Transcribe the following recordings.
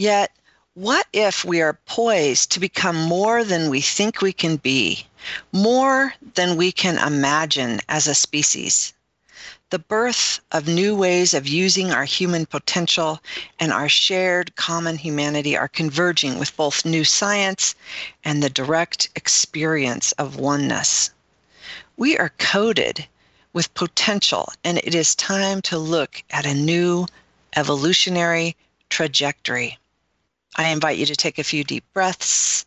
Yet, what if we are poised to become more than we think we can be, more than we can imagine as a species? The birth of new ways of using our human potential and our shared common humanity are converging with both new science and the direct experience of oneness. We are coded with potential, and it is time to look at a new evolutionary trajectory. I invite you to take a few deep breaths,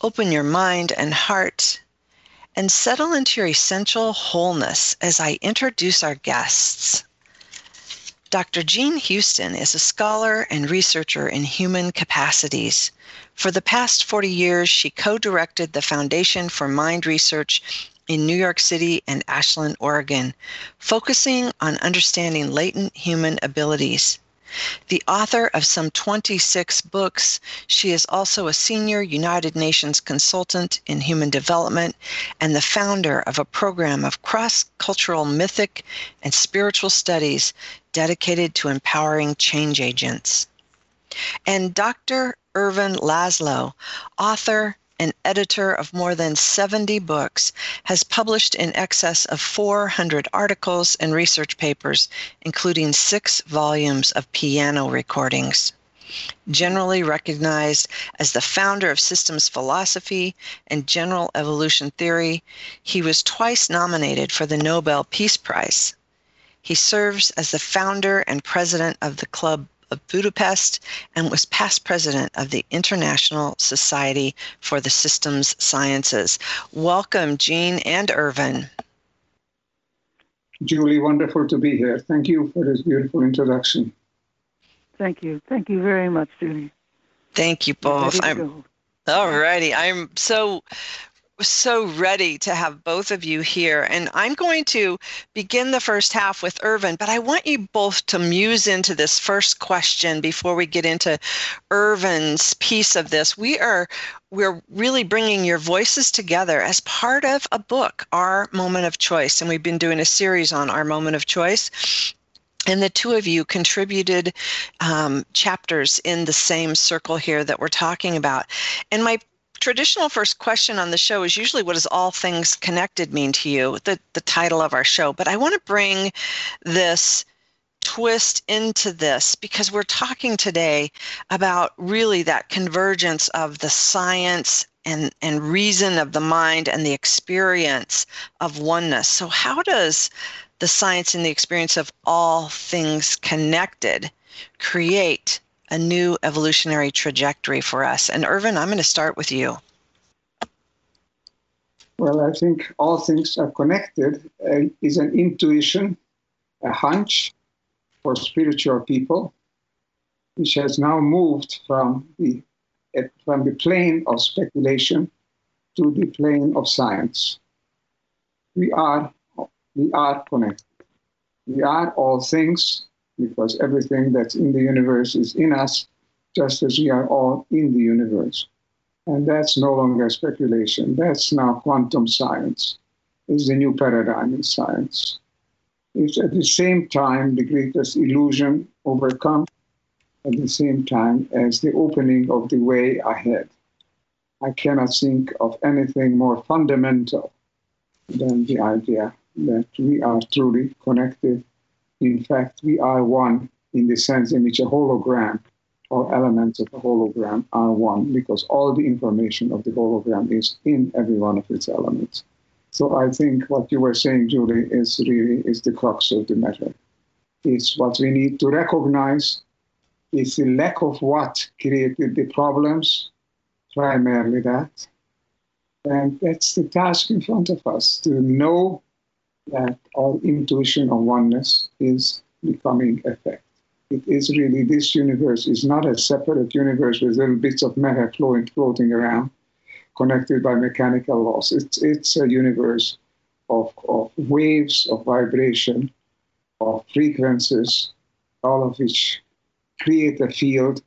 open your mind and heart, and settle into your essential wholeness as I introduce our guests. Dr. Jean Houston is a scholar and researcher in human capacities. For the past 40 years, she co directed the Foundation for Mind Research in New York City and Ashland, Oregon, focusing on understanding latent human abilities. The author of some 26 books, she is also a senior United Nations consultant in human development and the founder of a program of cross cultural mythic and spiritual studies dedicated to empowering change agents. And Dr. Ervin Laszlo, author, and editor of more than 70 books, has published in excess of 400 articles and research papers, including six volumes of piano recordings. Generally recognized as the founder of systems philosophy and general evolution theory, he was twice nominated for the Nobel Peace Prize. He serves as the founder and president of the Club of Budapest and was past president of the International Society for the Systems Sciences. Welcome, Jean and Ervin. Julie, wonderful to be here. Thank you for this beautiful introduction. Thank you. Thank you very much, Julie. Thank you both. I'm all righty. I'm so so ready to have both of you here. And I'm going to begin the first half with Ervin, but I want you both to muse into this first question before we get into Ervin's piece of this. We are we're really bringing your voices together as part of a book, Our Moment of Choice. And we've been doing a series on Our Moment of Choice and the two of you contributed um, chapters in the same circle here that we're talking about. And my traditional first question on the show is usually what does all things connected mean to you the, the title of our show but i want to bring this twist into this because we're talking today about really that convergence of the science and, and reason of the mind and the experience of oneness. So, how does the science and the experience of all things connected create a new evolutionary trajectory for us. And Ervin, I'm going to start with you. Well, I think all things are connected uh, is an intuition, a hunch for spiritual people, which has now moved from the from the plane of speculation to the plane of science. We are we are connected. We are all things because everything that's in the universe is in us, just as we are all in the universe. And that's no longer speculation. That's now quantum science. It's the new paradigm in science. It's at the same time the greatest illusion overcome, at the same time as the opening of the way ahead. I cannot think of anything more fundamental than the idea that we are truly connected in fact, we are one in the sense in which a hologram or elements of a hologram are one because all the information of the hologram is in every one of its elements. So I think what you were saying, Julie, is really is the crux of the matter. It's what we need to recognize. It's the lack of what created the problems, primarily that. And that's the task in front of us to know that our intuition of oneness is becoming effect. it is really this universe is not a separate universe with little bits of matter flowing, floating around, connected by mechanical laws. It's, it's a universe of, of waves of vibration, of frequencies, all of which create a field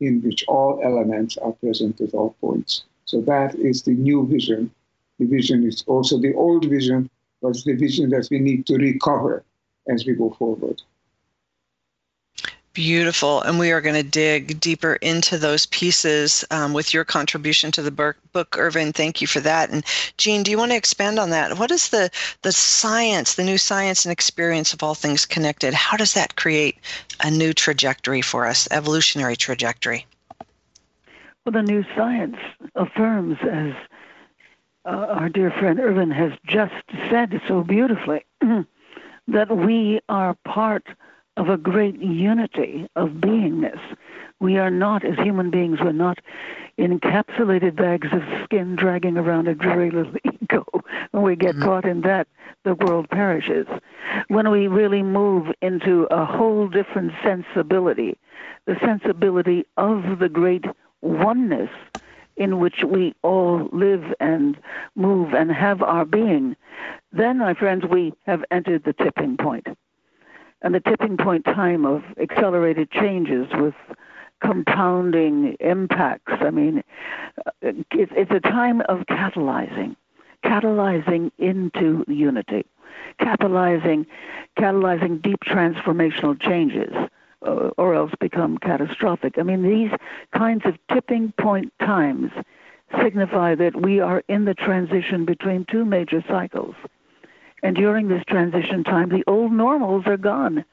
in which all elements are present at all points. So that is the new vision. The vision is also the old vision was the vision that we need to recover as we go forward. Beautiful. And we are going to dig deeper into those pieces um, with your contribution to the book, Ervin. Thank you for that. And Jean, do you want to expand on that? What is the, the science, the new science and experience of all things connected? How does that create a new trajectory for us, evolutionary trajectory? Well, the new science affirms, as uh, our dear friend Ervin has just said so beautifully, that we are part of a great unity of beingness. We are not, as human beings, we're not encapsulated bags of skin dragging around a dreary little ego. When we get mm-hmm. caught in that, the world perishes. When we really move into a whole different sensibility, the sensibility of the great oneness in which we all live and move and have our being, then, my friends, we have entered the tipping point. and the tipping point time of accelerated changes with compounding impacts. I mean, it's, it's a time of catalyzing, catalyzing into unity, catalyzing, catalyzing deep transformational changes, uh, or else become catastrophic. I mean, these kinds of tipping point times signify that we are in the transition between two major cycles and during this transition time, the old normals are gone.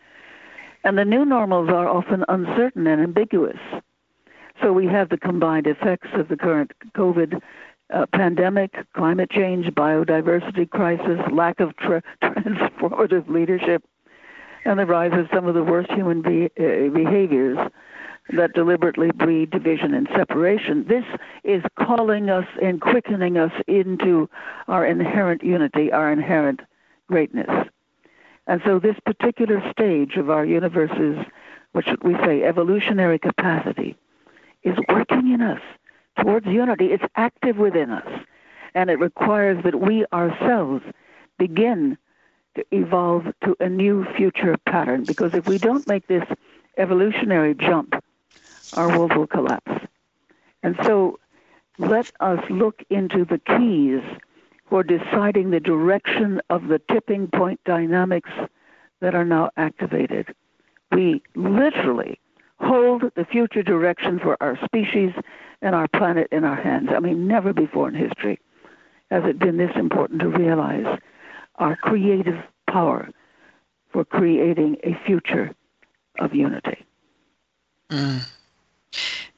And the new normals are often uncertain and ambiguous. So we have the combined effects of the current COVID uh, pandemic, climate change, biodiversity crisis, lack of tra- transformative leadership, and the rise of some of the worst human be- uh, behaviors that deliberately breed division and separation. This is calling us and quickening us into our inherent unity, our inherent greatness. And so, this particular stage of our universe's, what should we say, evolutionary capacity, is working in us towards unity. It's active within us. And it requires that we ourselves begin evolve to a new future pattern. Because if we don't make this evolutionary jump, our world will collapse. And so, let us look into the keys for deciding the direction of the tipping point dynamics that are now activated. We literally hold the future direction for our species and our planet in our hands. I mean, never before in history has it been this important to realize our creative power for creating a future of unity. Mm.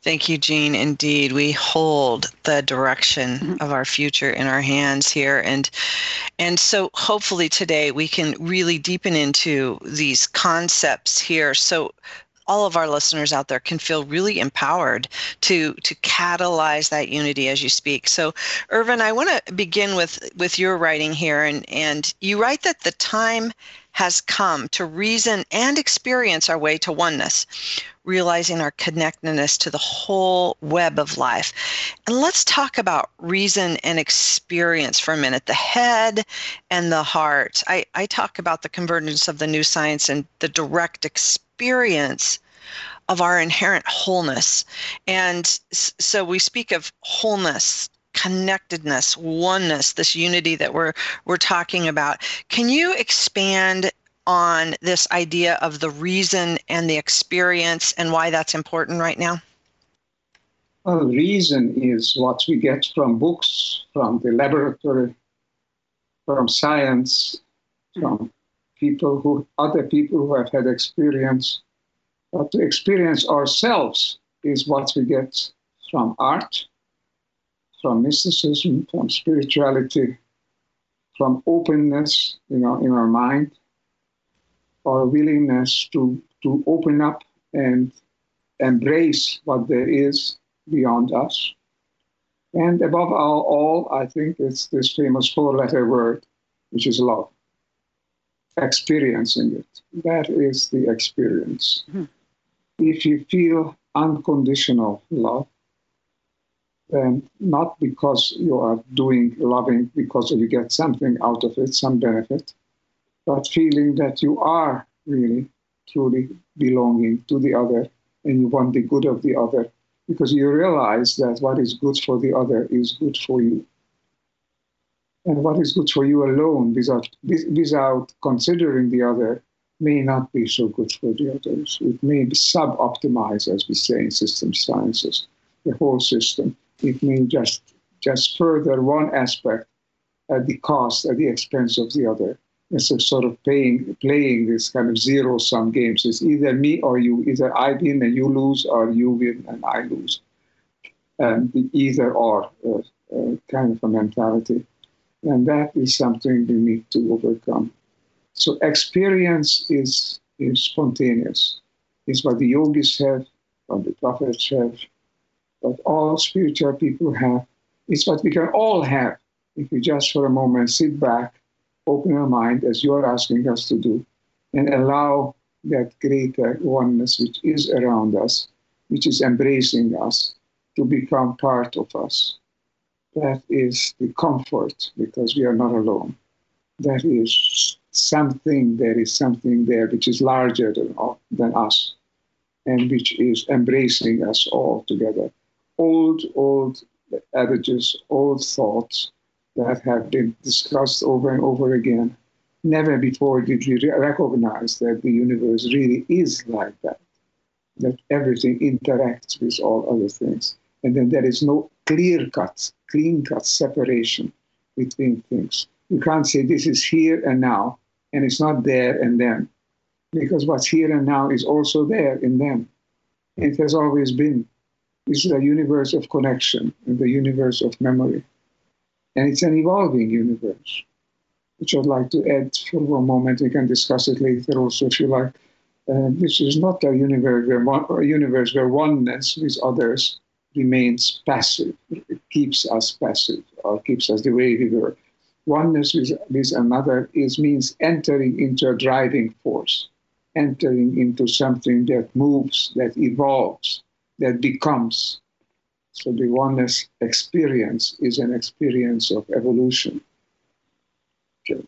Thank you, Jean. Indeed, we hold the direction mm-hmm. of our future in our hands here, and and so hopefully today we can really deepen into these concepts here. So all of our listeners out there can feel really empowered to to catalyze that unity as you speak. So, Ervin, I want to begin with with your writing here, and and you write that the time has come to reason and experience our way to oneness, realizing our connectedness to the whole web of life. And let's talk about reason and experience for a minute the head and the heart. I, I talk about the convergence of the new science and the direct experience of our inherent wholeness. And so we speak of wholeness connectedness, oneness, this unity that we're we're talking about. Can you expand on this idea of the reason and the experience and why that's important right now? Well, reason is what we get from books, from the laboratory, from science, from people who, other people who have had experience. But to experience ourselves is what we get from art, from mysticism, from spirituality, from openness, you know, in our mind, our willingness to, to open up and embrace what there is beyond us. And above all, all I think it's this famous four letter word, which is love. Experiencing it. That is the experience. Mm-hmm. if you feel unconditional love, then not because you are doing loving because you get something out of it, some benefit, but feeling that you are really truly belonging to the other and you want the good of the other because you realize that what is good for the other is good for you. And what is good for you alone without, without considering the other may not be so good for the others. It may be sub-optimize, as we say in system sciences, the whole system. It may just just further one aspect at the cost, at the expense of the other. It's a sort of playing, playing this kind of zero-sum games. It's either me or you. Either I win and you lose, or you win and I lose. And the either or uh, uh, kind of a mentality. And that is something we need to overcome. So experience is, is spontaneous. It's what the yogis have, what the prophets have, what all spiritual people have. It's what we can all have if we just for a moment sit back, open our mind as you are asking us to do, and allow that greater oneness which is around us, which is embracing us, to become part of us. That is the comfort because we are not alone. That is something, there is something there which is larger than, than us and which is embracing us all together. Old, old adages, old thoughts that have been discussed over and over again. Never before did we recognize that the universe really is like that, that everything interacts with all other things. And then there is no clear cut, clean cut separation between things. You can't say this is here and now and it's not there and then. Because what's here and now is also there in them. It has always been. This is a universe of connection and the universe of memory. And it's an evolving universe, which I'd like to add for one moment. We can discuss it later also if you like. Uh, this is not a universe where, one, a universe where oneness with others remains passive, it keeps us passive or keeps us the way we were oneness with, with another is means entering into a driving force, entering into something that moves, that evolves, that becomes. So the oneness experience is an experience of evolution. Okay.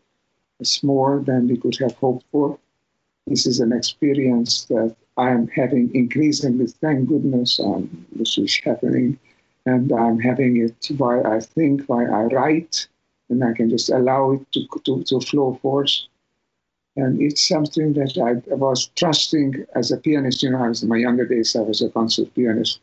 It's more than we could have hoped for. This is an experience that I am having increasingly, thank goodness, um, this is happening. And I'm having it while I think, while I write, and I can just allow it to, to, to flow forth. And it's something that I was trusting as a pianist. You know, I was in my younger days, I was a concert pianist.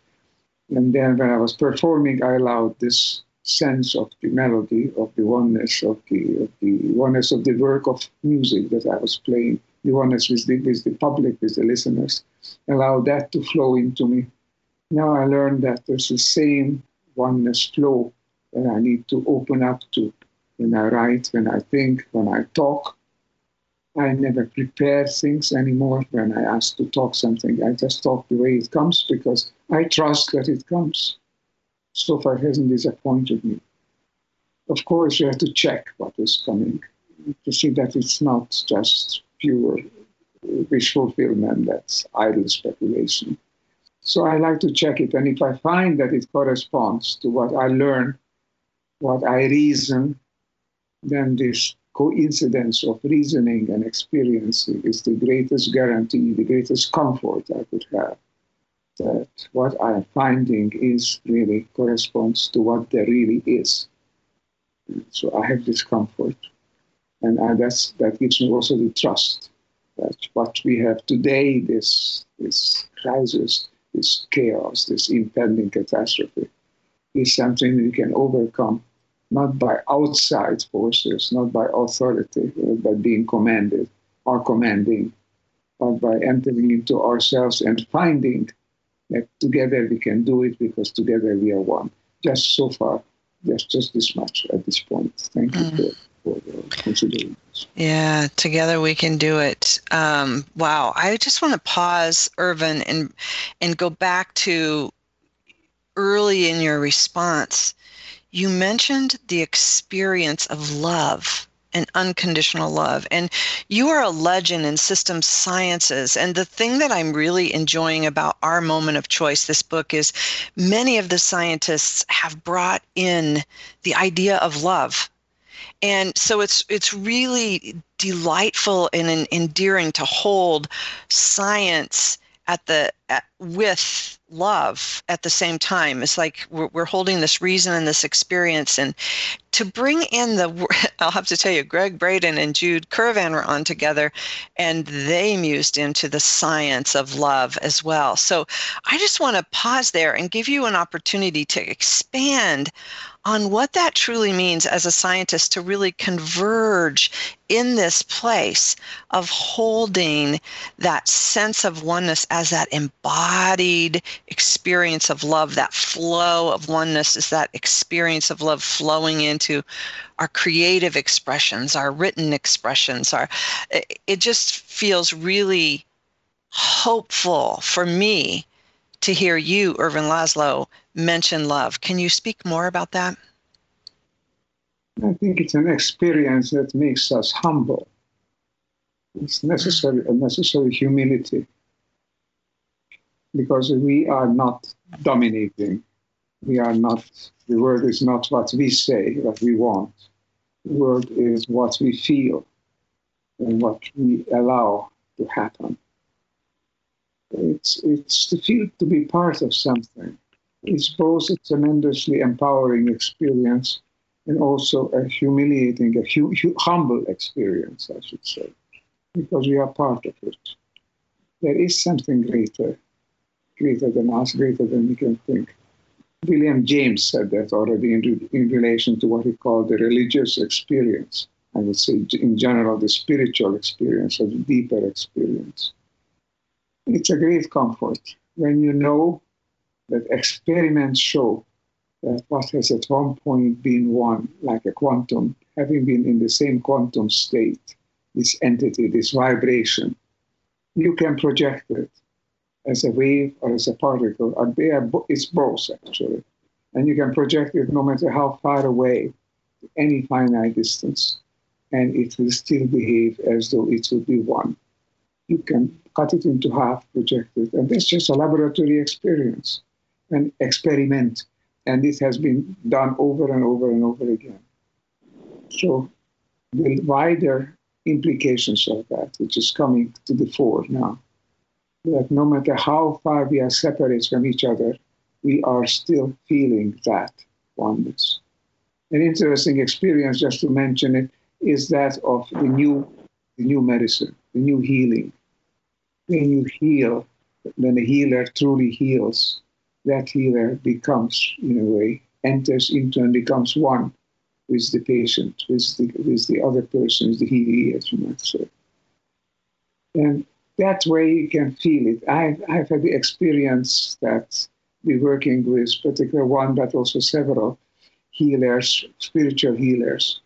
And then when I was performing, I allowed this sense of the melody, of the oneness of the, of the oneness of the work of music that I was playing, the oneness with the, with the public, with the listeners, allow that to flow into me. Now I learned that there's the same oneness flow that I need to open up to when I write, when I think, when I talk. I never prepare things anymore. When I ask to talk something, I just talk the way it comes because I trust that it comes. So far, it hasn't disappointed me. Of course, you have to check what is coming to see that it's not just pure wish fulfillment, that's idle speculation. So I like to check it. And if I find that it corresponds to what I learn, what I reason, then this coincidence of reasoning and experiencing is the greatest guarantee, the greatest comfort I could have. That what I'm finding is really corresponds to what there really is. So I have this comfort. And I, that's, that gives me also the trust that what we have today, this, this crisis, this chaos, this impending catastrophe, is something we can overcome not by outside forces, not by authority, by being commanded or commanding, but by entering into ourselves and finding that together we can do it because together we are one. Just so far, just just this much at this point. Thank mm. you for, for considering this. Yeah, together we can do it. Um, wow, I just want to pause, Ervin, and and go back to early in your response you mentioned the experience of love and unconditional love. And you are a legend in systems sciences. And the thing that I'm really enjoying about our moment of choice, this book, is many of the scientists have brought in the idea of love. And so it's it's really delightful and endearing to hold science at the at, with love at the same time. It's like we're, we're holding this reason and this experience. And to bring in the i'll have to tell you Gregg Braden and jude currivan were on together and they mused into the science of love as well. So i just want to pause there and give you an opportunity to expand on what that truly means as a scientist to really converge in this place of holding that sense of oneness as that embodied experience of love, that flow of oneness is that experience of love flowing into our creative expressions, our written expressions, our it just feels really hopeful for me to hear you, Ervin Laszlo, mention love. Can you speak more about that? I think it's an experience that makes us humble. It's necessary, a necessary humility because we are not dominating. We are not, the world is not what we say, what we want. The word is what we feel and what we allow to happen. It's, it's to feel to be part of something. It's both a tremendously empowering experience and also a humiliating, a hu- hu- humble experience, I should say, because we are part of it. There is something greater, greater than us, greater than we can think. William James said that already in, re- in relation to what he called the religious experience. I would say, in general, the spiritual experience or the deeper experience. It's a great comfort when you know that experiments show that what has at one point been one, like a quantum, having been in the same quantum state, this entity, this vibration, you can project it as a wave or as a particle, or they are bo- it's both actually. And you can project it no matter how far away, any finite distance, and it will still behave as though it would be one. You can cut it into half, project it. And that's just a laboratory experience, an experiment. And this has been done over and over and over again. So the wider implications of that, which is coming to the fore now, that no matter how far we are separated from each other, we are still feeling that oneness. An interesting experience, just to mention it, is that of the new, the new medicine, the new healing when you heal, when the healer truly heals, that healer becomes, in a way, enters into and becomes one with the patient, with the, with the other person, with the healer, as you might say. And that way you can feel it. I've, I've had the experience that we're working with particular one, but also several healers, spiritual healers,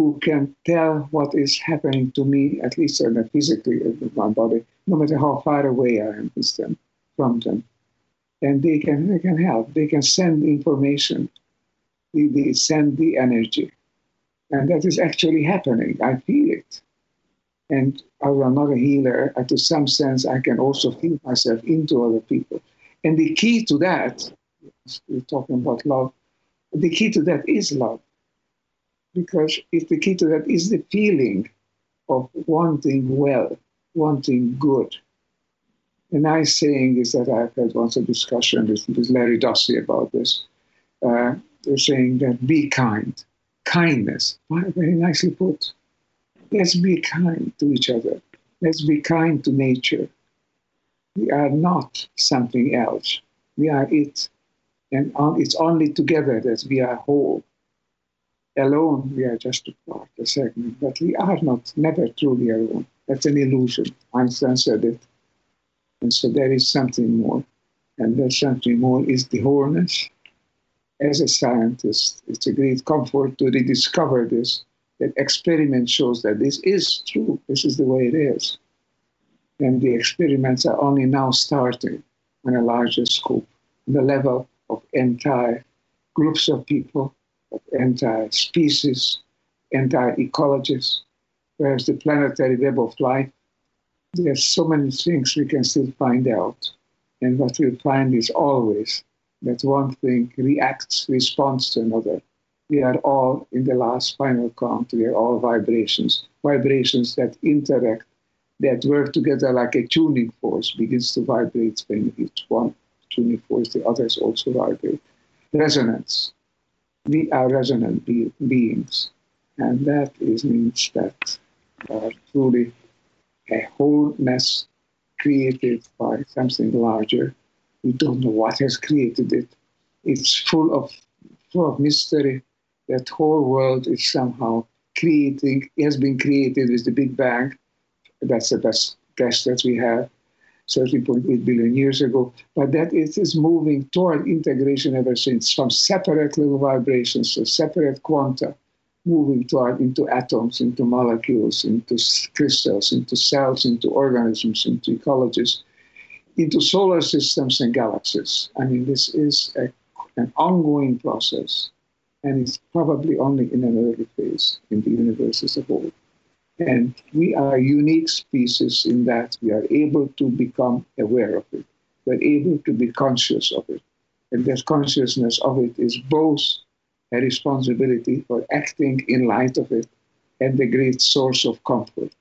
who can tell what is happening to me, at least on a physically in my body, no matter how far away I am them, from them. And they can, they can help. They can send information. They, they send the energy. And that is actually happening. I feel it. And I'm not a healer, to some sense, I can also feel myself into other people. And the key to that, we're talking about love, the key to that is love because if the key to that is the feeling of wanting well, wanting good. A nice saying is that I've had once a discussion with, with Larry Dossey about this. Uh, they're saying that be kind. Kindness, very nicely put. Let's be kind to each other. Let's be kind to nature. We are not something else. We are it. And it's only together that we are whole alone we are just a part, a segment, but we are not, never truly alone. That's an illusion. Einstein said it. And so there is something more. And that something more is the wholeness. As a scientist, it's a great comfort to rediscover this. That experiment shows that this is true. This is the way it is. And the experiments are only now starting on a larger scope, on the level of entire groups of people of entire species, entire ecologies, perhaps the planetary web of life. There's so many things we can still find out. And what we'll find is always that one thing reacts, responds to another. We are all, in the last final count, we are all vibrations, vibrations that interact, that work together like a tuning fork begins to vibrate when each one tuning fork, the others also vibrate. Resonance. We are resonant be- beings. And that is, means that uh, truly a wholeness created by something larger. We don't know what has created it. It's full of full of mystery. That whole world is somehow creating, has been created with the Big Bang. That's the best guess that we have, 30.8 billion years ago. But that it is moving toward integration ever since, from separate little vibrations to separate quanta moving toward into atoms, into molecules, into crystals, into cells, into organisms, into ecologies, into solar systems and galaxies. I mean, this is a, an ongoing process, and it's probably only in an early phase in the universe as a whole. And we are a unique species in that we are able to become aware of it. We're able to be conscious of it. And that consciousness of it is both a responsibility for acting in light of it and a great source of comfort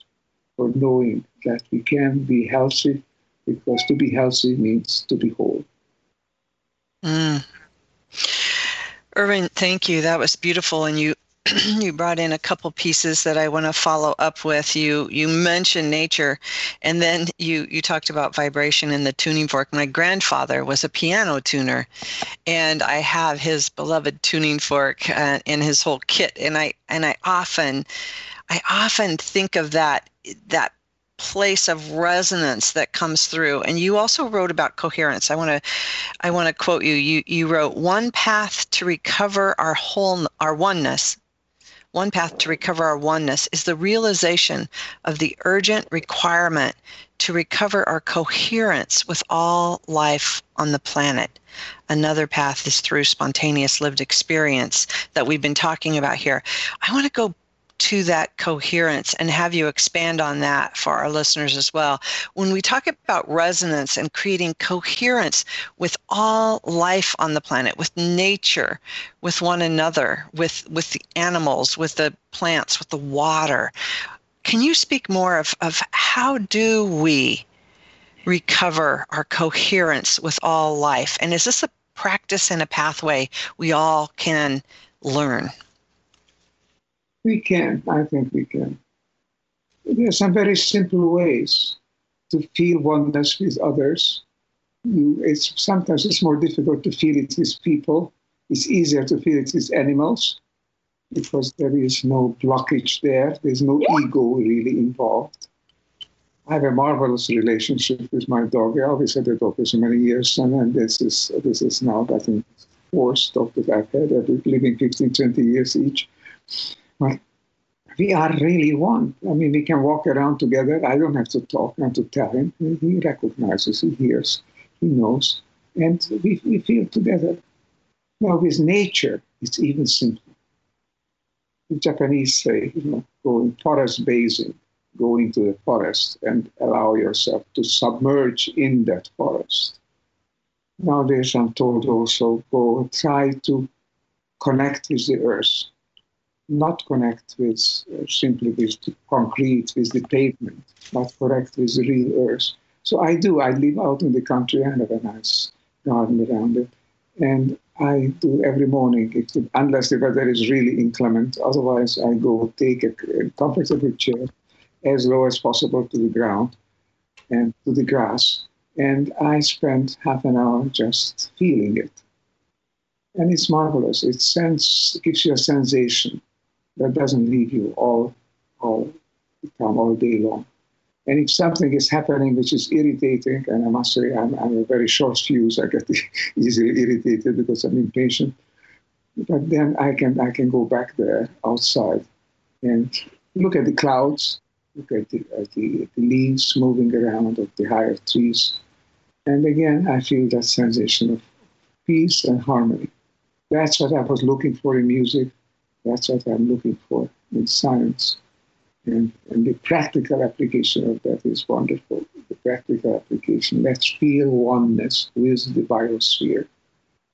for knowing that we can be healthy because to be healthy means to be whole. Mm. Ervin, thank you. That was beautiful. And you you brought in a couple pieces that I want to follow up with. You you mentioned nature, and then you you talked about vibration and the tuning fork. My grandfather was a piano tuner, and I have his beloved tuning fork uh, in his whole kit. And I and I often I often think of that that place of resonance that comes through and you also wrote about coherence i want to i want to quote you you you wrote one path to recover our whole our oneness one path to recover our oneness is the realization of the urgent requirement to recover our coherence with all life on the planet. Another path is through spontaneous lived experience that we've been talking about here. I want to go to that coherence and have you expand on that for our listeners as well. When we talk about resonance and creating coherence with all life on the planet, with nature, with one another, with, with the animals, with the plants, with the water, can you speak more of, of how do we recover our coherence with all life? And is this a practice and a pathway we all can learn? We can, I think we can. There are some very simple ways to feel oneness with others. You, it's, sometimes it's more difficult to feel it with people. It's easier to feel it with animals because there is no blockage there. There's no ego really involved. I have a marvelous relationship with my dog. I always had a dog for so many years, and, this is this is now I think fourth dog that I've had. I've been living 15, 20 years each. We are really one. I mean, we can walk around together. I don't have to talk, have to tell him. He recognizes, he hears, he knows, and we, we feel together. Now, with nature, it's even simpler. The Japanese say, you know, go in forest bathing, go into the forest and allow yourself to submerge in that forest. Nowadays, I'm told also go try to connect with the earth not connect with uh, simply with concrete, with the pavement, but connect with the real earth. So I do. I live out in the country. I have a nice garden around it, and I do every morning, unless the weather is really inclement. Otherwise, I go take a, a comfortable chair as low as possible to the ground and to the grass, and I spend half an hour just feeling it. And it's marvelous. It sends, gives you a sensation that doesn't leave you all, all all day long. And if something is happening which is irritating, and I must say I'm, I'm a very short fuse, I get easily irritated because I'm impatient. But then I can I can go back there outside and look at the clouds, look at the, at the, the leaves moving around of the higher trees. And again, I feel that sensation of peace and harmony. That's what I was looking for in music. That's what I'm looking for in science. And, and the practical application of that is wonderful. The practical application. Let's feel oneness with the biosphere.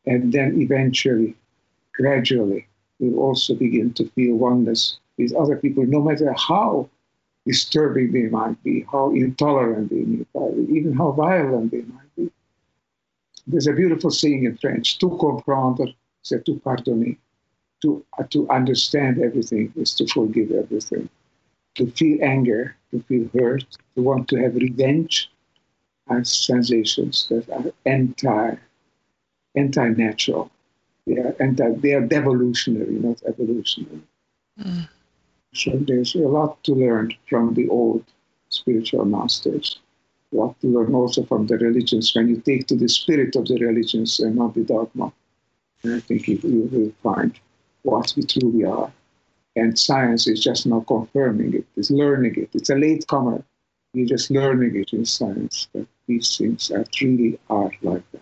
And then eventually, gradually, we'll also begin to feel oneness with other people, no matter how disturbing they might be, how intolerant they might be, even how violent they might be. There's a beautiful saying in French, tout comprendre, c'est tout pardonner. To, to understand everything is to forgive everything. To feel anger, to feel hurt, to want to have revenge are sensations that are anti, anti-natural. They are, anti, they are devolutionary, not evolutionary. Mm. So there's a lot to learn from the old spiritual masters. A lot to learn also from the religions when you take to the spirit of the religions and not the dogma. And I think you, you will find what we truly are. And science is just now confirming it, it's learning it. It's a latecomer. You're just learning it in science that these things are truly are like that.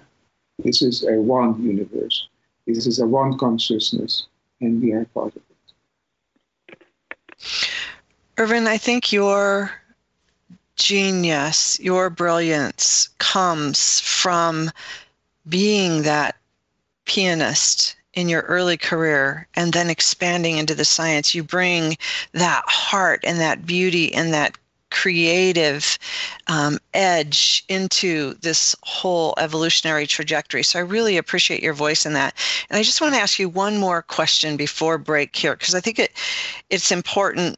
This is a one universe. This is a one consciousness, and we are part of it. Ervin, I think your genius, your brilliance comes from being that pianist in your early career and then expanding into the science. You bring that heart and that beauty and that creative um, edge into this whole evolutionary trajectory. So I really appreciate your voice in that. And I just want to ask you one more question before break here, because I think it it's important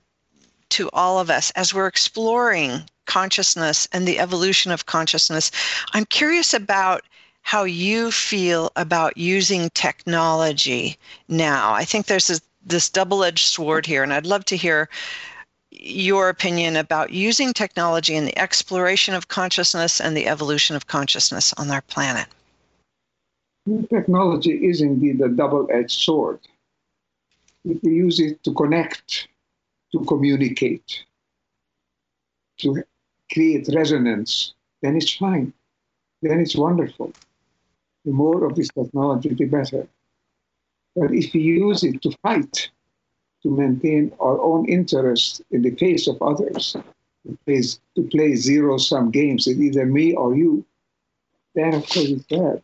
to all of us as we're exploring consciousness and the evolution of consciousness. I'm curious about how you feel about using technology now. I think there's this, this double edged sword here, and I'd love to hear your opinion about using technology in the exploration of consciousness and the evolution of consciousness on our planet. Technology is indeed a double edged sword. If we use it to connect, to communicate, to create resonance, then it's fine. Then it's wonderful. The more of this technology, the better. But if we use it to fight, to maintain our own interest in the face of others, to play, to play zero sum games with either me or you, then of course it's bad.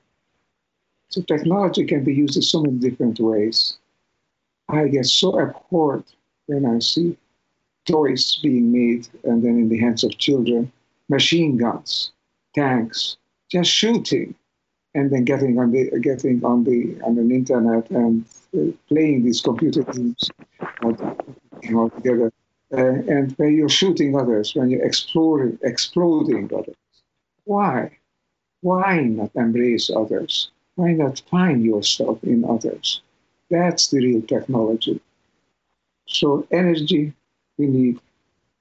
So technology can be used in so many different ways. I get so abhorred when I see toys being made and then in the hands of children, machine guns, tanks, just shooting, and then getting on the getting on the on the internet and uh, playing these computer games all together. Uh, and when you're shooting others, when you're exploring, exploding others, why? Why not embrace others? Why not find yourself in others? That's the real technology. So energy we need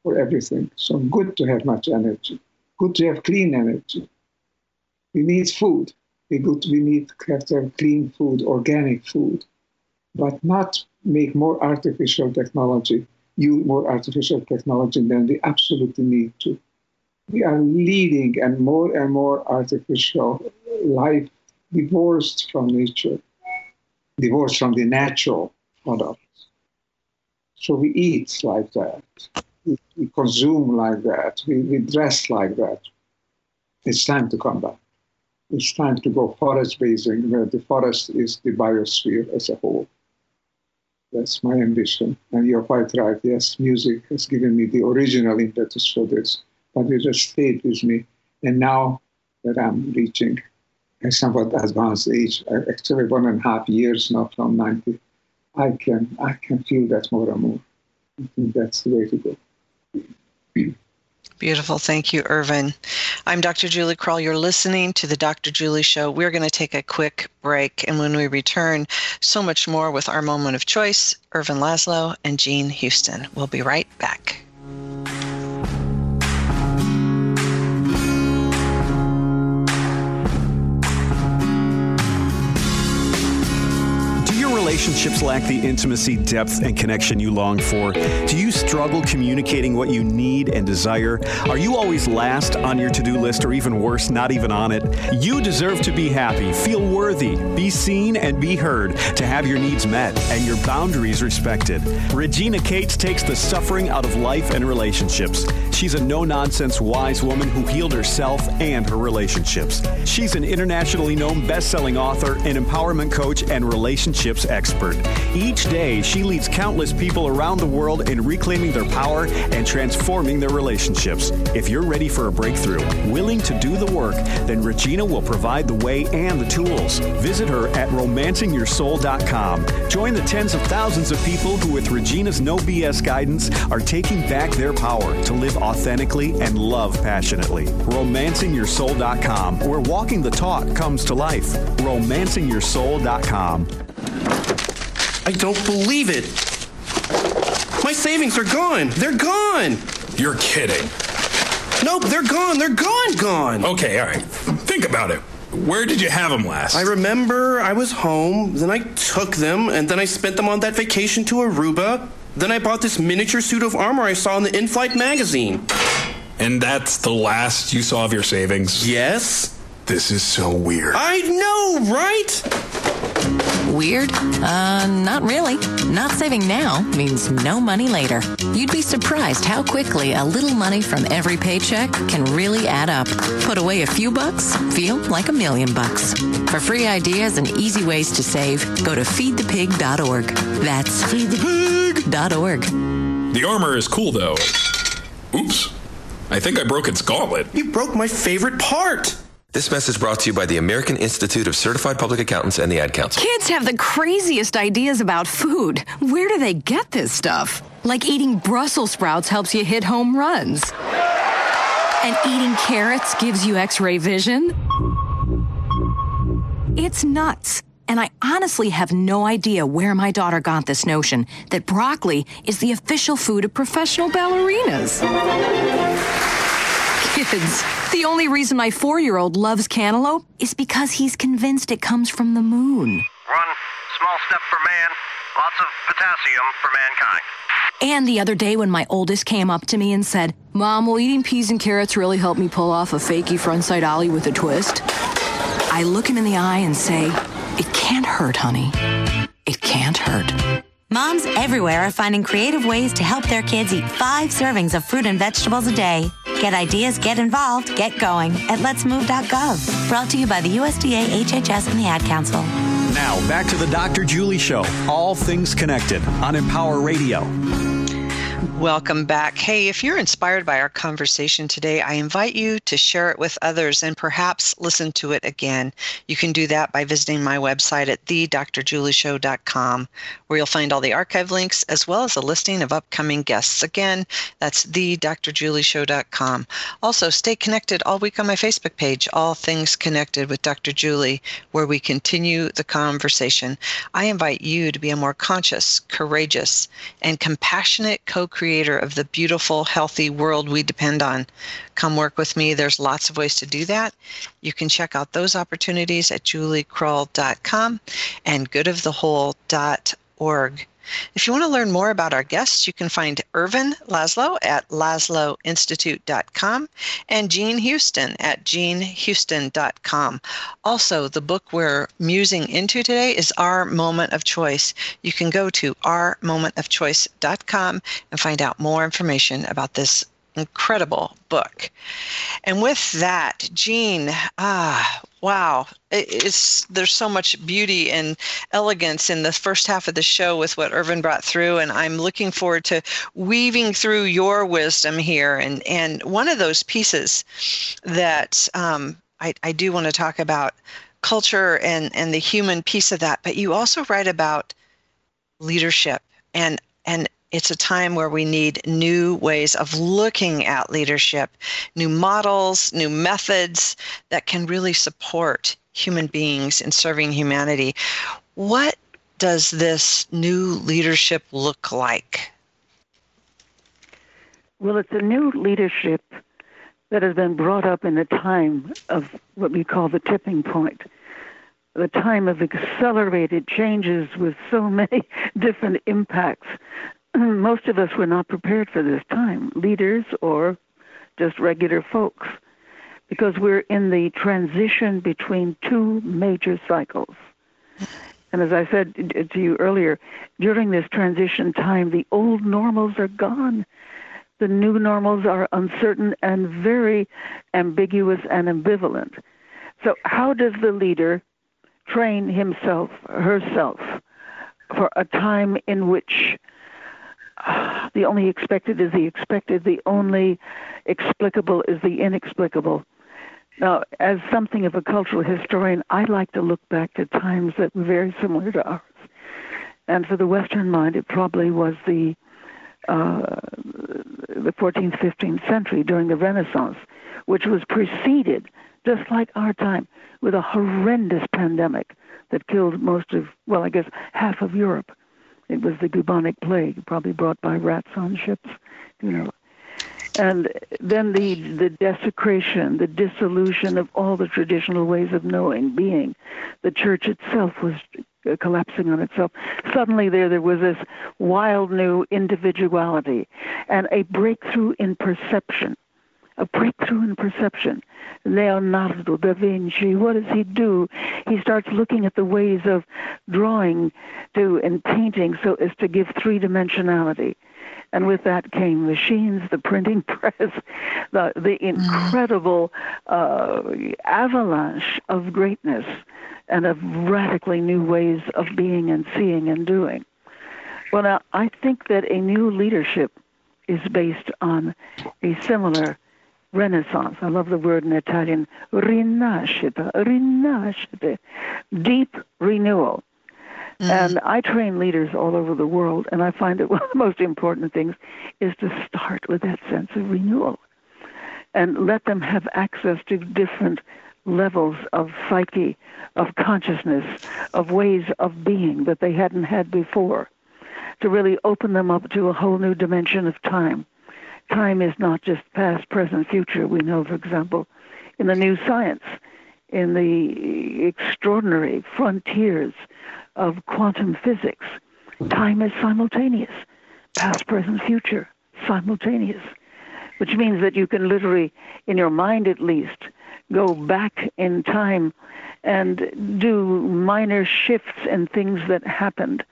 for everything. So good to have much energy. Good to have clean energy. We need food. We good. We need have clean food, organic food, but not make more artificial technology, use more artificial technology than we absolutely need to. We are leading and more and more artificial life divorced from nature, divorced from the natural products. So we eat like that, we, we consume like that, we, we dress like that. It's time to come back. It's time to go forest bathing, where the forest is the biosphere as a whole. That's my ambition. And you're quite right. Yes, music has given me the original impetus for this, but it has stayed with me. And now that I'm reaching a somewhat advanced age, uh, actually one and a half years now from 90, I can I can feel that more and more. I think that's the way to go. Beautiful. Thank you, Ervin. I'm Dr. Julie Krull. You're listening to the Dr. Julie Show. We're going to take a quick break. And when we return, so much more with our moment of choice, Ervin Laszlo and Jean Houston. We'll be right back. Relationships lack the intimacy, depth, and connection you long for? Do you struggle communicating what you need and desire? Are you always last on your to do list, or even worse, not even on it? You deserve to be happy, feel worthy, be seen, and be heard, to have your needs met and your boundaries respected. Regina Cates takes the suffering out of life and relationships. She's a no nonsense, wise woman who healed herself and her relationships. She's an internationally known best selling author, an empowerment coach, and relationships expert. Each day, she leads countless people around the world in reclaiming their power and transforming their relationships. If you're ready for a breakthrough, willing to do the work, then Regina will provide the way and the tools. Visit her at romancingyoursoul.com. Join the tens of thousands of people who, with Regina's no BS guidance, are taking back their power to live authentically and love passionately. Romancingyoursoul.com, where walking the talk comes to life. Romancingyoursoul.com. I don't believe it. My savings are gone. They're gone. You're kidding. Nope, they're gone. They're gone, gone. Okay, all right. Think about it. Where did you have them last? I remember I was home, then I took them, and then I spent them on that vacation to Aruba. Then I bought this miniature suit of armor I saw in the in flight magazine. And that's the last you saw of your savings? Yes? This is so weird. I know, right? Weird? Uh, not really. Not saving now means no money later. You'd be surprised how quickly a little money from every paycheck can really add up. Put away a few bucks, feel like a million bucks. For free ideas and easy ways to save, go to feedthepig.org. That's feedthepig.org. The armor is cool, though. Oops. I think I broke its gauntlet. You broke my favorite part. This message brought to you by the American Institute of Certified Public Accountants and the Ad Council. Kids have the craziest ideas about food. Where do they get this stuff? Like eating Brussels sprouts helps you hit home runs. And eating carrots gives you x ray vision. It's nuts. And I honestly have no idea where my daughter got this notion that broccoli is the official food of professional ballerinas. Kids, the only reason my four year old loves cantaloupe is because he's convinced it comes from the moon. One small step for man, lots of potassium for mankind. And the other day when my oldest came up to me and said, Mom, will eating peas and carrots really help me pull off a fakey frontside ollie with a twist? I look him in the eye and say, It can't hurt, honey. It can't hurt. Moms everywhere are finding creative ways to help their kids eat five servings of fruit and vegetables a day. Get ideas, get involved, get going at letsmove.gov. Brought to you by the USDA, HHS, and the Ad Council. Now, back to the Dr. Julie Show. All things connected on Empower Radio. Welcome back. Hey, if you're inspired by our conversation today, I invite you to share it with others and perhaps listen to it again. You can do that by visiting my website at thedrjulieshow.com, where you'll find all the archive links as well as a listing of upcoming guests. Again, that's thedrjulieshow.com. Also, stay connected all week on my Facebook page, All Things Connected with Dr. Julie, where we continue the conversation. I invite you to be a more conscious, courageous, and compassionate co creator of the beautiful, healthy world we depend on. Come work with me. There's lots of ways to do that. You can check out those opportunities at juliekrull.com and goodofthewhole.org. If you want to learn more about our guests, you can find Ervin Laszlo at laszloinstitute.com and Jean Houston at jeanhouston.com. Also, the book we're musing into today is Our Moment of Choice. You can go to ourmomentofchoice.com and find out more information about this incredible book. And with that, Jean, ah, wow, it's there's so much beauty and elegance in the first half of the show with what Ervin brought through, and I'm looking forward to weaving through your wisdom here. And and one of those pieces that um, I, I do want to talk about culture and and the human piece of that, but you also write about leadership and and it's a time where we need new ways of looking at leadership, new models, new methods that can really support human beings in serving humanity. What does this new leadership look like? Well, it's a new leadership that has been brought up in a time of what we call the tipping point. the time of accelerated changes with so many different impacts. Most of us were not prepared for this time, leaders or just regular folks, because we're in the transition between two major cycles. And as I said to you earlier, during this transition time, the old normals are gone. The new normals are uncertain and very ambiguous and ambivalent. So, how does the leader train himself, herself, for a time in which the only expected is the expected, the only explicable is the inexplicable? Now, as something of a cultural historian, I like to look back to times that were very similar to ours. And for the Western mind, it probably was the uh, the 14th, 15th century during the Renaissance, which was preceded, just like our time, with a horrendous pandemic that killed most of, well, I guess half of Europe. It was the bubonic plague, probably brought by rats on ships, you know and then the the desecration, the dissolution of all the traditional ways of knowing, being. The church itself was uh, collapsing on itself. Suddenly, there there was this wild new individuality, and a breakthrough in perception. A breakthrough in perception. Leonardo da Vinci, what does he do? He starts looking at the ways of drawing to and painting so as to give three dimensionality and with that came machines, the printing press, the the mm. incredible uh, avalanche of greatness and of radically new ways of being and seeing and doing. Well, now I think that a new leadership is based on a similar renaissance. I love the word in Italian, rinascita, rinascita, deep renewal. Mm-hmm. And I train leaders all over the world, and I find that one of the most important things is to start with that sense of renewal and let them have access to different levels of psyche, of consciousness, of ways of being that they hadn't had before, to really open them up to a whole new dimension of time. Time is not just past, present, future. We know, for example, in the new science, in the extraordinary frontiers of quantum physics, time is simultaneous, past, present, future, simultaneous, which means that you can literally, in your mind at least, go back in time and do minor shifts in things that happened.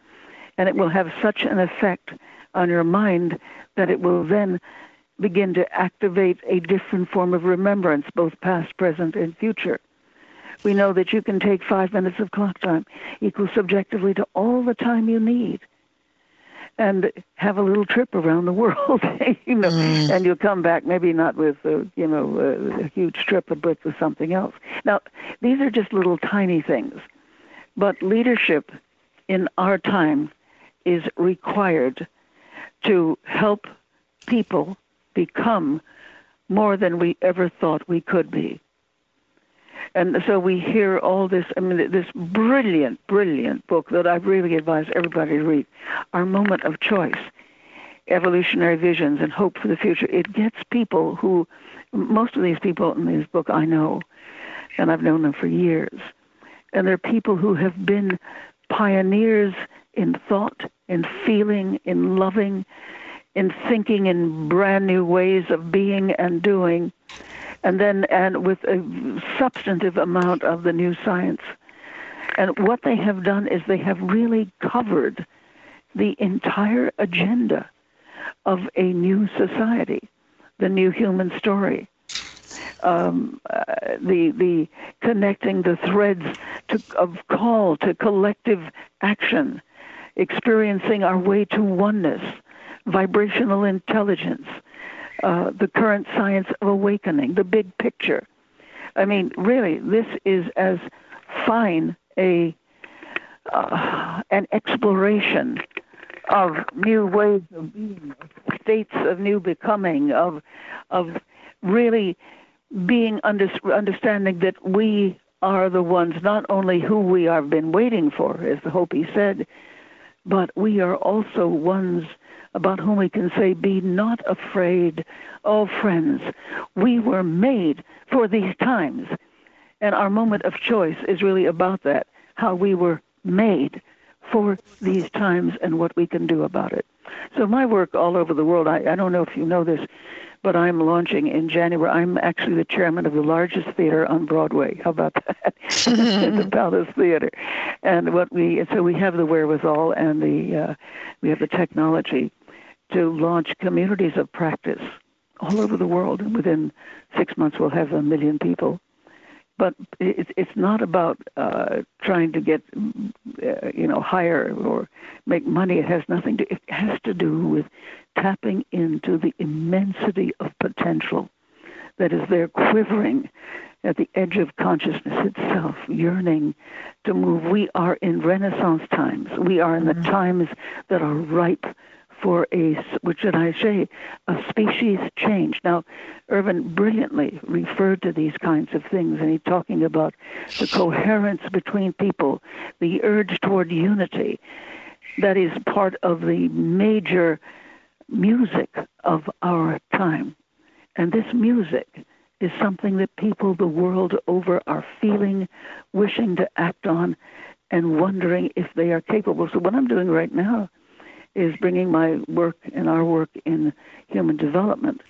And it will have such an effect on your mind that it will then begin to activate a different form of remembrance, both past, present, and future. We know that you can take five minutes of clock time, equal subjectively to all the time you need, and have a little trip around the world, you know, mm. and you'll come back maybe not with a, you know a, a huge trip, of but with something else. Now, these are just little tiny things, but leadership in our time is required to help people become more than we ever thought we could be. And so we hear all this, I mean, this brilliant, brilliant book that I really advise everybody to read, Our Moment of Choice, Evolutionary Visions and Hope for the Future. It gets people who, most of these people in this book I know, and I've known them for years. And they're people who have been pioneers in thought, in feeling, in loving, in thinking in brand new ways of being and doing and then and with a substantive amount of the new science. And what they have done is they have really covered the entire agenda of a new society, the new human story. Um, uh, the the connecting the threads to, of call to collective action, experiencing our way to oneness, vibrational intelligence, uh, the current science of awakening, the big picture. I mean, really, this is as fine a uh, an exploration of new ways of being, states of new becoming, of of really being under, understanding that we are the ones not only who we have been waiting for, as the Hopi said, but we are also ones about whom we can say, Be not afraid, oh friends. We were made for these times. And our moment of choice is really about that how we were made for these times and what we can do about it. So, my work all over the world, I, I don't know if you know this, but I'm launching in January. I'm actually the chairman of the largest theater on Broadway. How about that? the Palace Theater. And what we so we have the wherewithal and the uh, we have the technology to launch communities of practice all over the world. And within six months, we'll have a million people. But it's it's not about uh, trying to get uh, you know higher or make money. It has nothing to. It has to do with tapping into the immensity of potential that is there quivering at the edge of consciousness itself, yearning to move. We are in Renaissance times. We are in the mm-hmm. times that are ripe for a, what should I say, a species change. Now, Ervin brilliantly referred to these kinds of things, and he's talking about the coherence between people, the urge toward unity. That is part of the major music of our time. And this music is something that people the world over are feeling, wishing to act on, and wondering if they are capable. So, what I'm doing right now is bringing my work and our work in human development,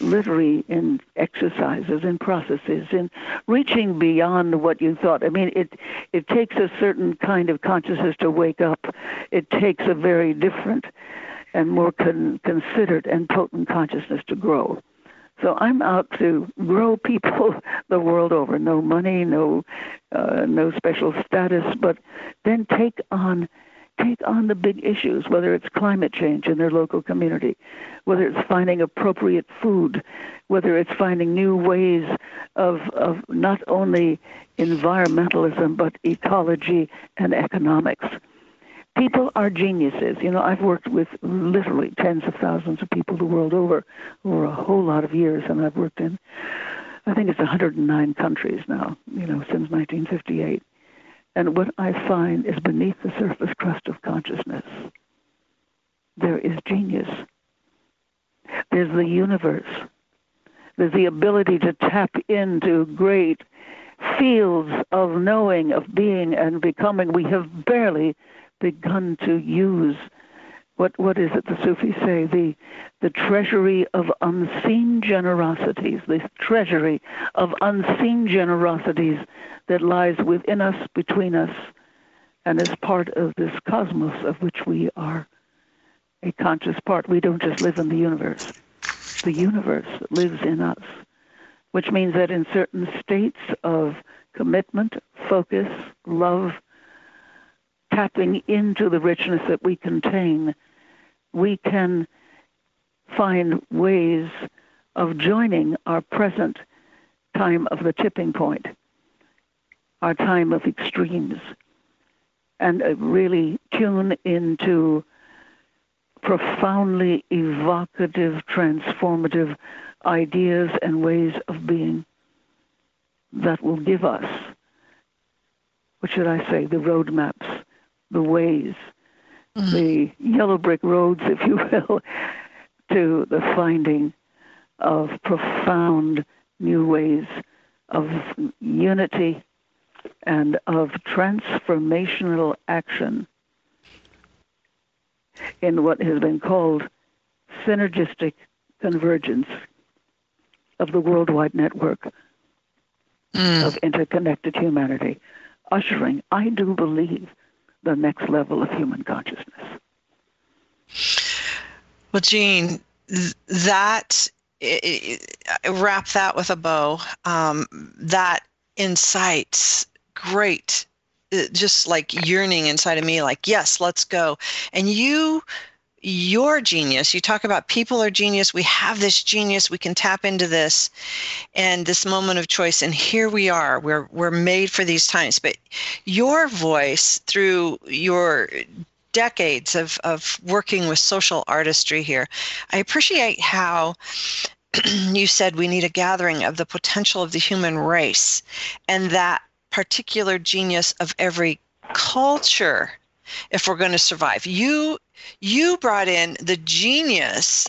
literally in exercises and processes, in reaching beyond what you thought. I mean, it it takes a certain kind of consciousness to wake up. It takes a very different and more con- considered and potent consciousness to grow. So I'm out to grow people the world over. No money, no uh, no special status, but then take on take on the big issues, whether it's climate change in their local community, whether it's finding appropriate food, whether it's finding new ways of, of not only environmentalism, but ecology and economics. People are geniuses. You know, I've worked with literally tens of thousands of people the world over over a whole lot of years, and I've worked in, I think it's 109 countries now, you know, since 1958 and what I find is beneath the surface crust of consciousness, there is genius. There's the universe. There's the ability to tap into great fields of knowing, of being, and becoming. We have barely begun to use what what is it the Sufis say the the treasury of unseen generosities, the treasury of unseen generosities that lies within us, between us, and is part of this cosmos of which we are a conscious part. We don't just live in the universe. The universe lives in us, which means that in certain states of commitment, focus, love, tapping into the richness that we contain, we can find ways of joining our present time of the tipping point, our time of extremes, and uh, really tune into profoundly evocative, transformative ideas and ways of being that will give us, what should I say, the roadmaps, the ways mm-hmm. the yellow brick roads, if you will, to the finding of profound new ways of unity and of transformational action in what has been called synergistic convergence of the worldwide network mm. of interconnected humanity, ushering, I do believe, the next level of human consciousness. Well, Jean, that wrap that with a bow. Um, that incites great uh, just like yearning inside of me like yes let's go and you your genius. You talk about people are genius. We have this genius. We can tap into this and this moment of choice. And here we are. We're we're made for these times. But your voice through your decades of of working with social artistry here i appreciate how you said we need a gathering of the potential of the human race and that particular genius of every culture if we're going to survive. You you brought in the genius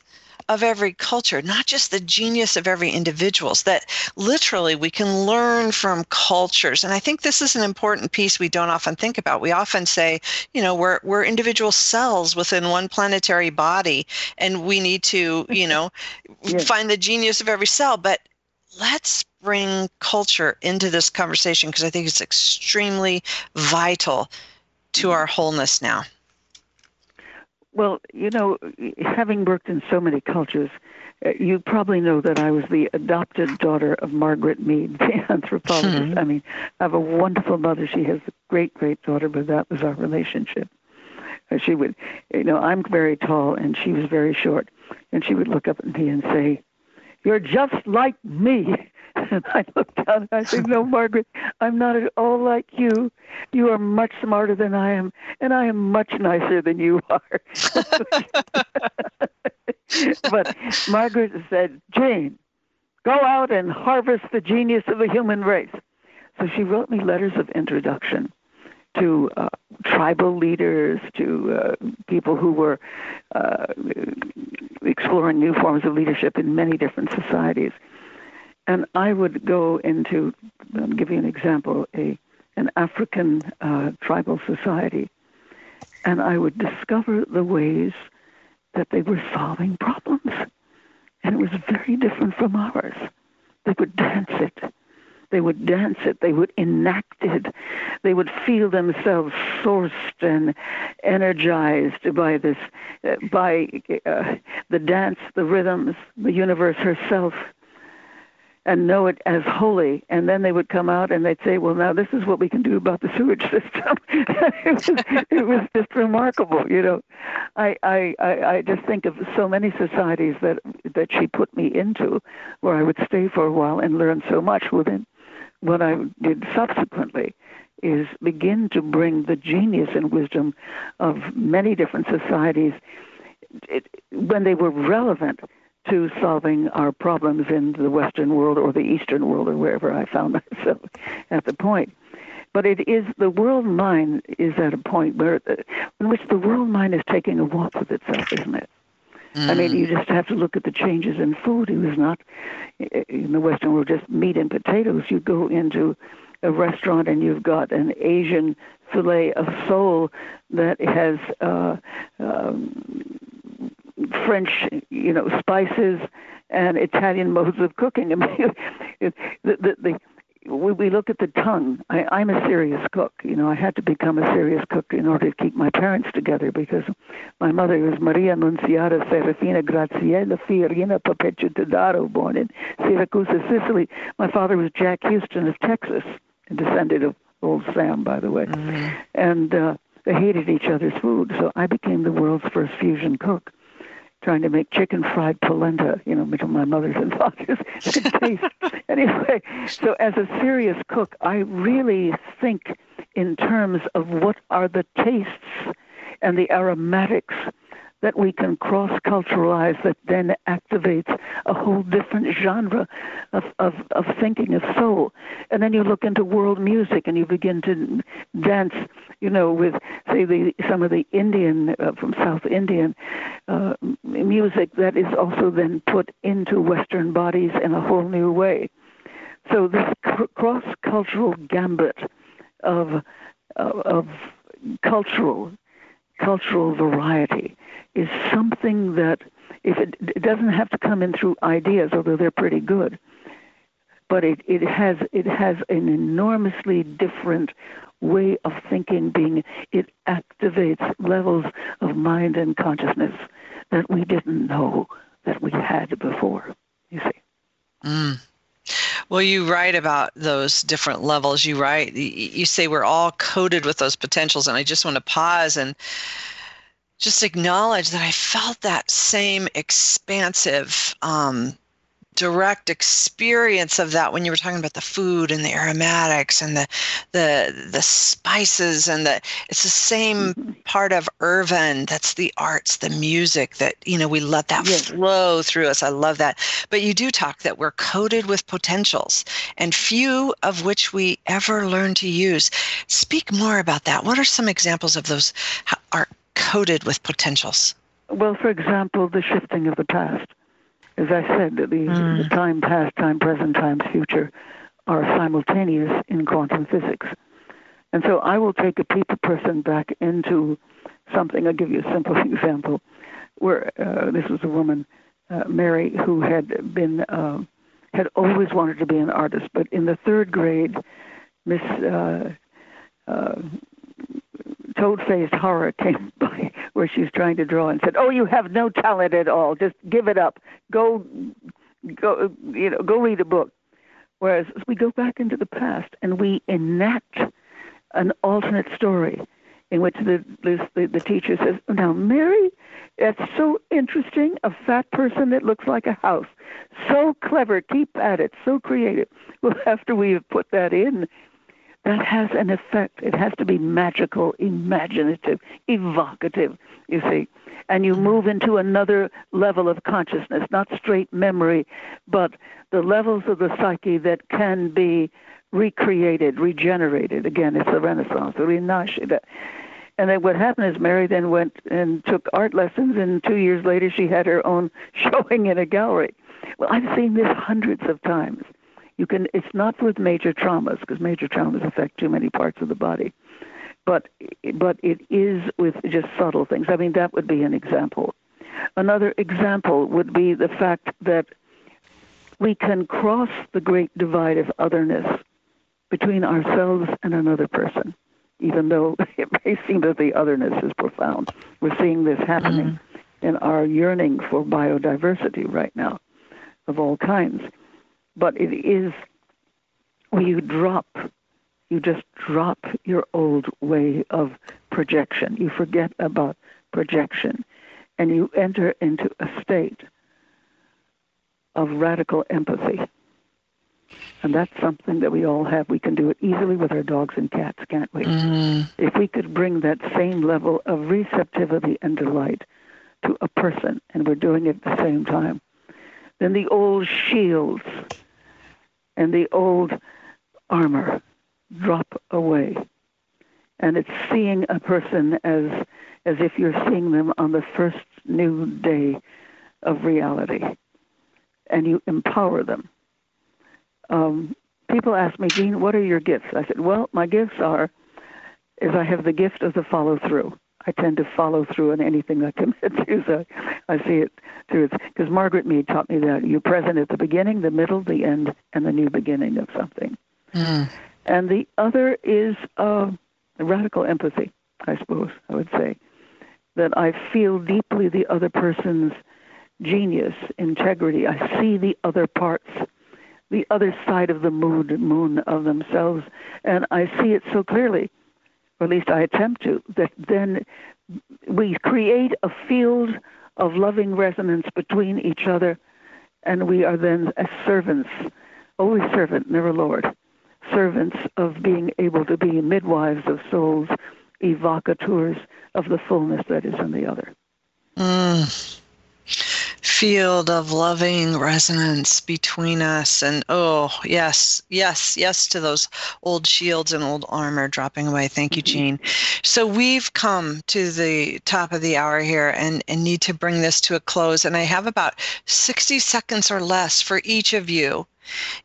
of every culture, not just the genius of every individuals, that literally we can learn from cultures. And I think this is an important piece we don't often think about. We often say, you know, we're, we're individual cells within one planetary body, and we need to, you know, yes. find the genius of every cell. But let's bring culture into this conversation because I think it's extremely vital to mm-hmm. our wholeness now. Well, you know, having worked in so many cultures, uh, you probably know that I was the adopted daughter of Margaret Mead, the anthropologist. Hmm. I mean, I have a wonderful mother. She has a great, great daughter, but that was our relationship. Uh, she would, you know, I'm very tall and she was very short, and she would look up at me and say, "You're just like me." And I looked down and I said, No, Margaret, I'm not at all like you. You are much smarter than I am, and I am much nicer than you are. but Margaret said, Jane, go out and harvest the genius of the human race. So she wrote me letters of introduction to uh, tribal leaders, to uh, people who were uh, exploring new forms of leadership in many different societies. And I would go into, I'll give you an example, a an African uh, tribal society, and I would discover the ways that they were solving problems. And it was very different from ours. They would dance it. They would dance it. They would enact it. They would feel themselves sourced and energized by this, uh, by uh, the dance, the rhythms, the universe herself and know it as holy. And then they would come out and they'd say, well, now this is what we can do about the sewage system. it, was, it was just remarkable, you know. I, I, I, just think of so many societies that, that she put me into where I would stay for a while and learn so much within what I did subsequently is begin to bring the genius and wisdom of many different societies it, when they were relevant to solving our problems in the Western world or the Eastern world or wherever I found myself at the point. But it is the world mind is at a point where in which the world mind is taking a walk with itself, isn't it? Mm. I mean, you just have to look at the changes in food. It was not in the Western world just meat and potatoes. You go into a restaurant and you've got an Asian fillet of sole that has uh, um, French, you know, spices and Italian modes of cooking. I mean, the, the, the, we, we look at the tongue. I, I'm a serious cook. You know, I had to become a serious cook in order to keep my parents together because my mother was Maria Annunziata Serafina Graziella Fiorina Perpetua Todaro, born in Syracuse, Sicily. My father was Jack Houston of Texas, a descendant of old Sam, by the way. Mm-hmm. And uh, they hated each other's food, so I became the world's first fusion cook trying to make chicken fried polenta, you know, between my mother's and father's taste. anyway, so as a serious cook, I really think in terms of what are the tastes and the aromatics that we can cross culturalize that then activates a whole different genre of, of, of thinking of soul. And then you look into world music and you begin to dance, you know, with, say, the, some of the Indian, uh, from South Indian uh, music that is also then put into Western bodies in a whole new way. So this cr- cross cultural gambit of, of, of cultural cultural variety is something that if it, it doesn't have to come in through ideas, although they're pretty good, but it, it has it has an enormously different way of thinking being it activates levels of mind and consciousness that we didn't know that we had before you see mm. Well, you write about those different levels. You write, you say we're all coded with those potentials, and I just want to pause and just acknowledge that I felt that same expansive, um, direct experience of that when you were talking about the food and the aromatics and the the the spices and the it's the same mm-hmm. part of Ervin that's the arts the music that you know we let that yes. flow through us. I love that. But you do talk that we're coded with potentials and few of which we ever learn to use. Speak more about that. What are some examples of those? Our coded with potentials? Well, for example, the shifting of the past. As I said, the, mm. the time past, time present, times future are simultaneous in quantum physics. And so I will take a people person back into something. I'll give you a simple example. Where uh, this was a woman, uh, Mary, who had been uh, had always wanted to be an artist, but in the third grade, Miss uh, uh, toad-faced horror came by where she was trying to draw and said, "Oh, you have no talent at all. Just give it up. Go, go, you know, go read a book." Whereas we go back into the past and we enact an alternate story in which the, the, the teacher says, Now, Mary, that's so interesting. A fat person that looks like a house. So clever. Keep at it. So creative. Well, after we have put that in, that has an effect. It has to be magical, imaginative, evocative, you see. And you move into another level of consciousness, not straight memory, but the levels of the psyche that can be recreated, regenerated. Again, it's the Renaissance, the Rinascita. And then what happened is Mary then went and took art lessons, and two years later she had her own showing in a gallery. Well, I've seen this hundreds of times. You can. It's not with major traumas because major traumas affect too many parts of the body, but but it is with just subtle things. I mean, that would be an example. Another example would be the fact that we can cross the great divide of otherness between ourselves and another person, even though it may seem that the otherness is profound. We're seeing this happening mm-hmm. in our yearning for biodiversity right now of all kinds. But it is where you drop, you just drop your old way of projection. You forget about projection and you enter into a state of radical empathy. And that's something that we all have. We can do it easily with our dogs and cats, can't we? Mm. If we could bring that same level of receptivity and delight to a person, and we're doing it at the same time, then the old shields and the old armor drop away. And it's seeing a person as as if you're seeing them on the first new day of reality. And you empower them um, people ask me, Jean, what are your gifts? I said, well, my gifts are, is I have the gift of the follow through. I tend to follow through on anything I commit to, so I see it through. Because Margaret Mead taught me that you're present at the beginning, the middle, the end, and the new beginning of something. Mm. And the other is uh, radical empathy, I suppose I would say, that I feel deeply the other person's genius, integrity. I see the other parts the other side of the moon, moon of themselves. And I see it so clearly, or at least I attempt to, that then we create a field of loving resonance between each other, and we are then as servants, always servant, never Lord, servants of being able to be midwives of souls, evocateurs of the fullness that is in the other. Mm field of loving resonance between us. And oh, yes, yes, yes to those old shields and old armor dropping away. Thank you, mm-hmm. Jean. So we've come to the top of the hour here and, and need to bring this to a close. And I have about 60 seconds or less for each of you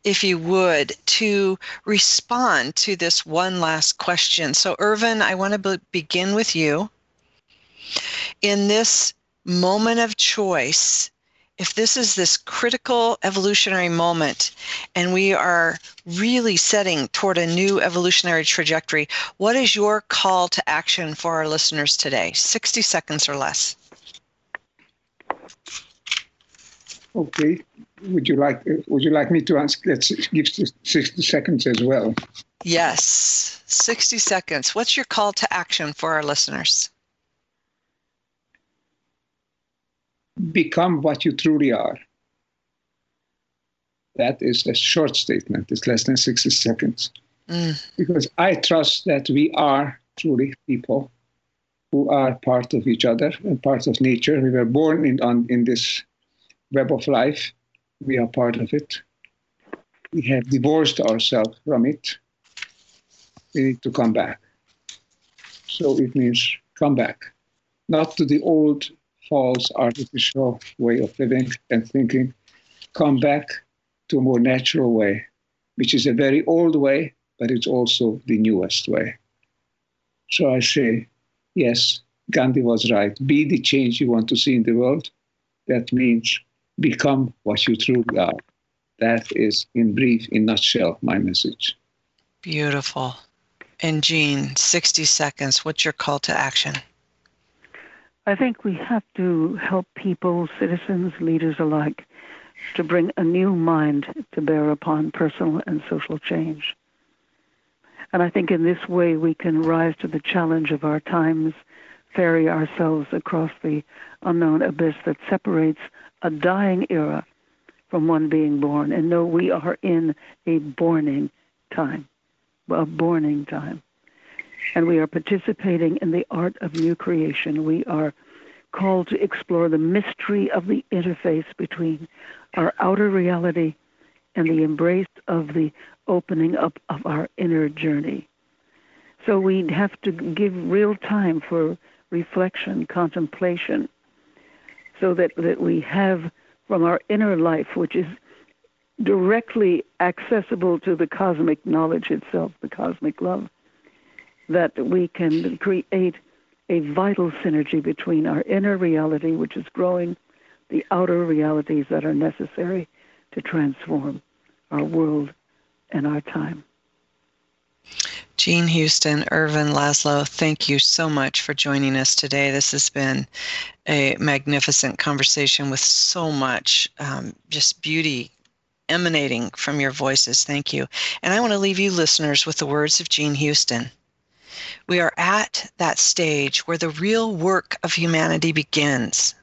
if you would, to respond to this one last question. So, Ervin, I want to be- begin with you. In this moment of choice, if this is this critical evolutionary moment and we are really setting toward a new evolutionary trajectory, what is your call to action for our listeners today? 60 seconds or less. Okay. Would you like would you like me to ask let's give 60 seconds as well? Yes. 60 seconds. What's your call to action for our listeners? Become what you truly are. That is a short statement. It's less than 60 seconds. Mm. Because I trust that we are truly people who are part of each other and part of nature. We were born in, on, in this web of life. We are part of it. We have divorced ourselves from it. We need to come back. So it means come back, not to the old false artificial way of living and thinking, come back to a more natural way, which is a very old way, but it's also the newest way. So I say, yes, Gandhi was right. Be the change you want to see in the world. That means become what you truly are. That is, in brief, in nutshell, my message. Beautiful. And Jean, 60 seconds. What's your call to action? I think we have to help people, citizens, leaders alike, to bring a new mind to bear upon personal and social change. And I think in this way we can rise to the challenge of our times, ferry ourselves across the unknown abyss that separates a dying era from one being born and know we are in a borning time, a borning time. And we are participating in the art of new creation. We are called to explore the mystery of the interface between our outer reality and the embrace of the opening up of our inner journey. So we have to give real time for reflection, contemplation, so that, that we have from our inner life, which is directly accessible to the cosmic knowledge itself, the cosmic love, that we can create a vital synergy between our inner reality, which is growing, the outer realities that are necessary to transform our world and our time. Jean Houston, Ervin Laszlo, thank you so much for joining us today. This has been a magnificent conversation with so much um, just beauty emanating from your voices. Thank you. And I want to leave you listeners with the words of Jean Houston. We are at that stage where the real work of humanity begins.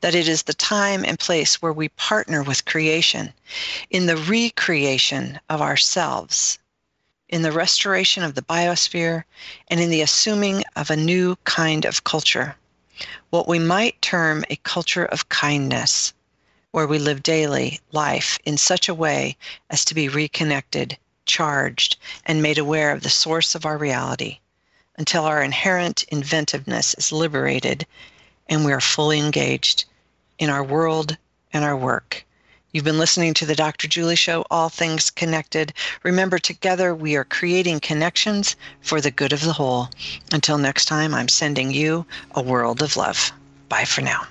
That it is the time and place where we partner with creation in the recreation of ourselves, in the restoration of the biosphere, and in the assuming of a new kind of culture, what we might term a culture of kindness, where we live daily life in such a way as to be reconnected, charged, and made aware of the source of our reality until our inherent inventiveness is liberated and we are fully engaged in our world and our work. You've been listening to the Dr. Julie Show, All Things Connected. Remember, together we are creating connections for the good of the whole. Until next time, I'm sending you a world of love. Bye for now.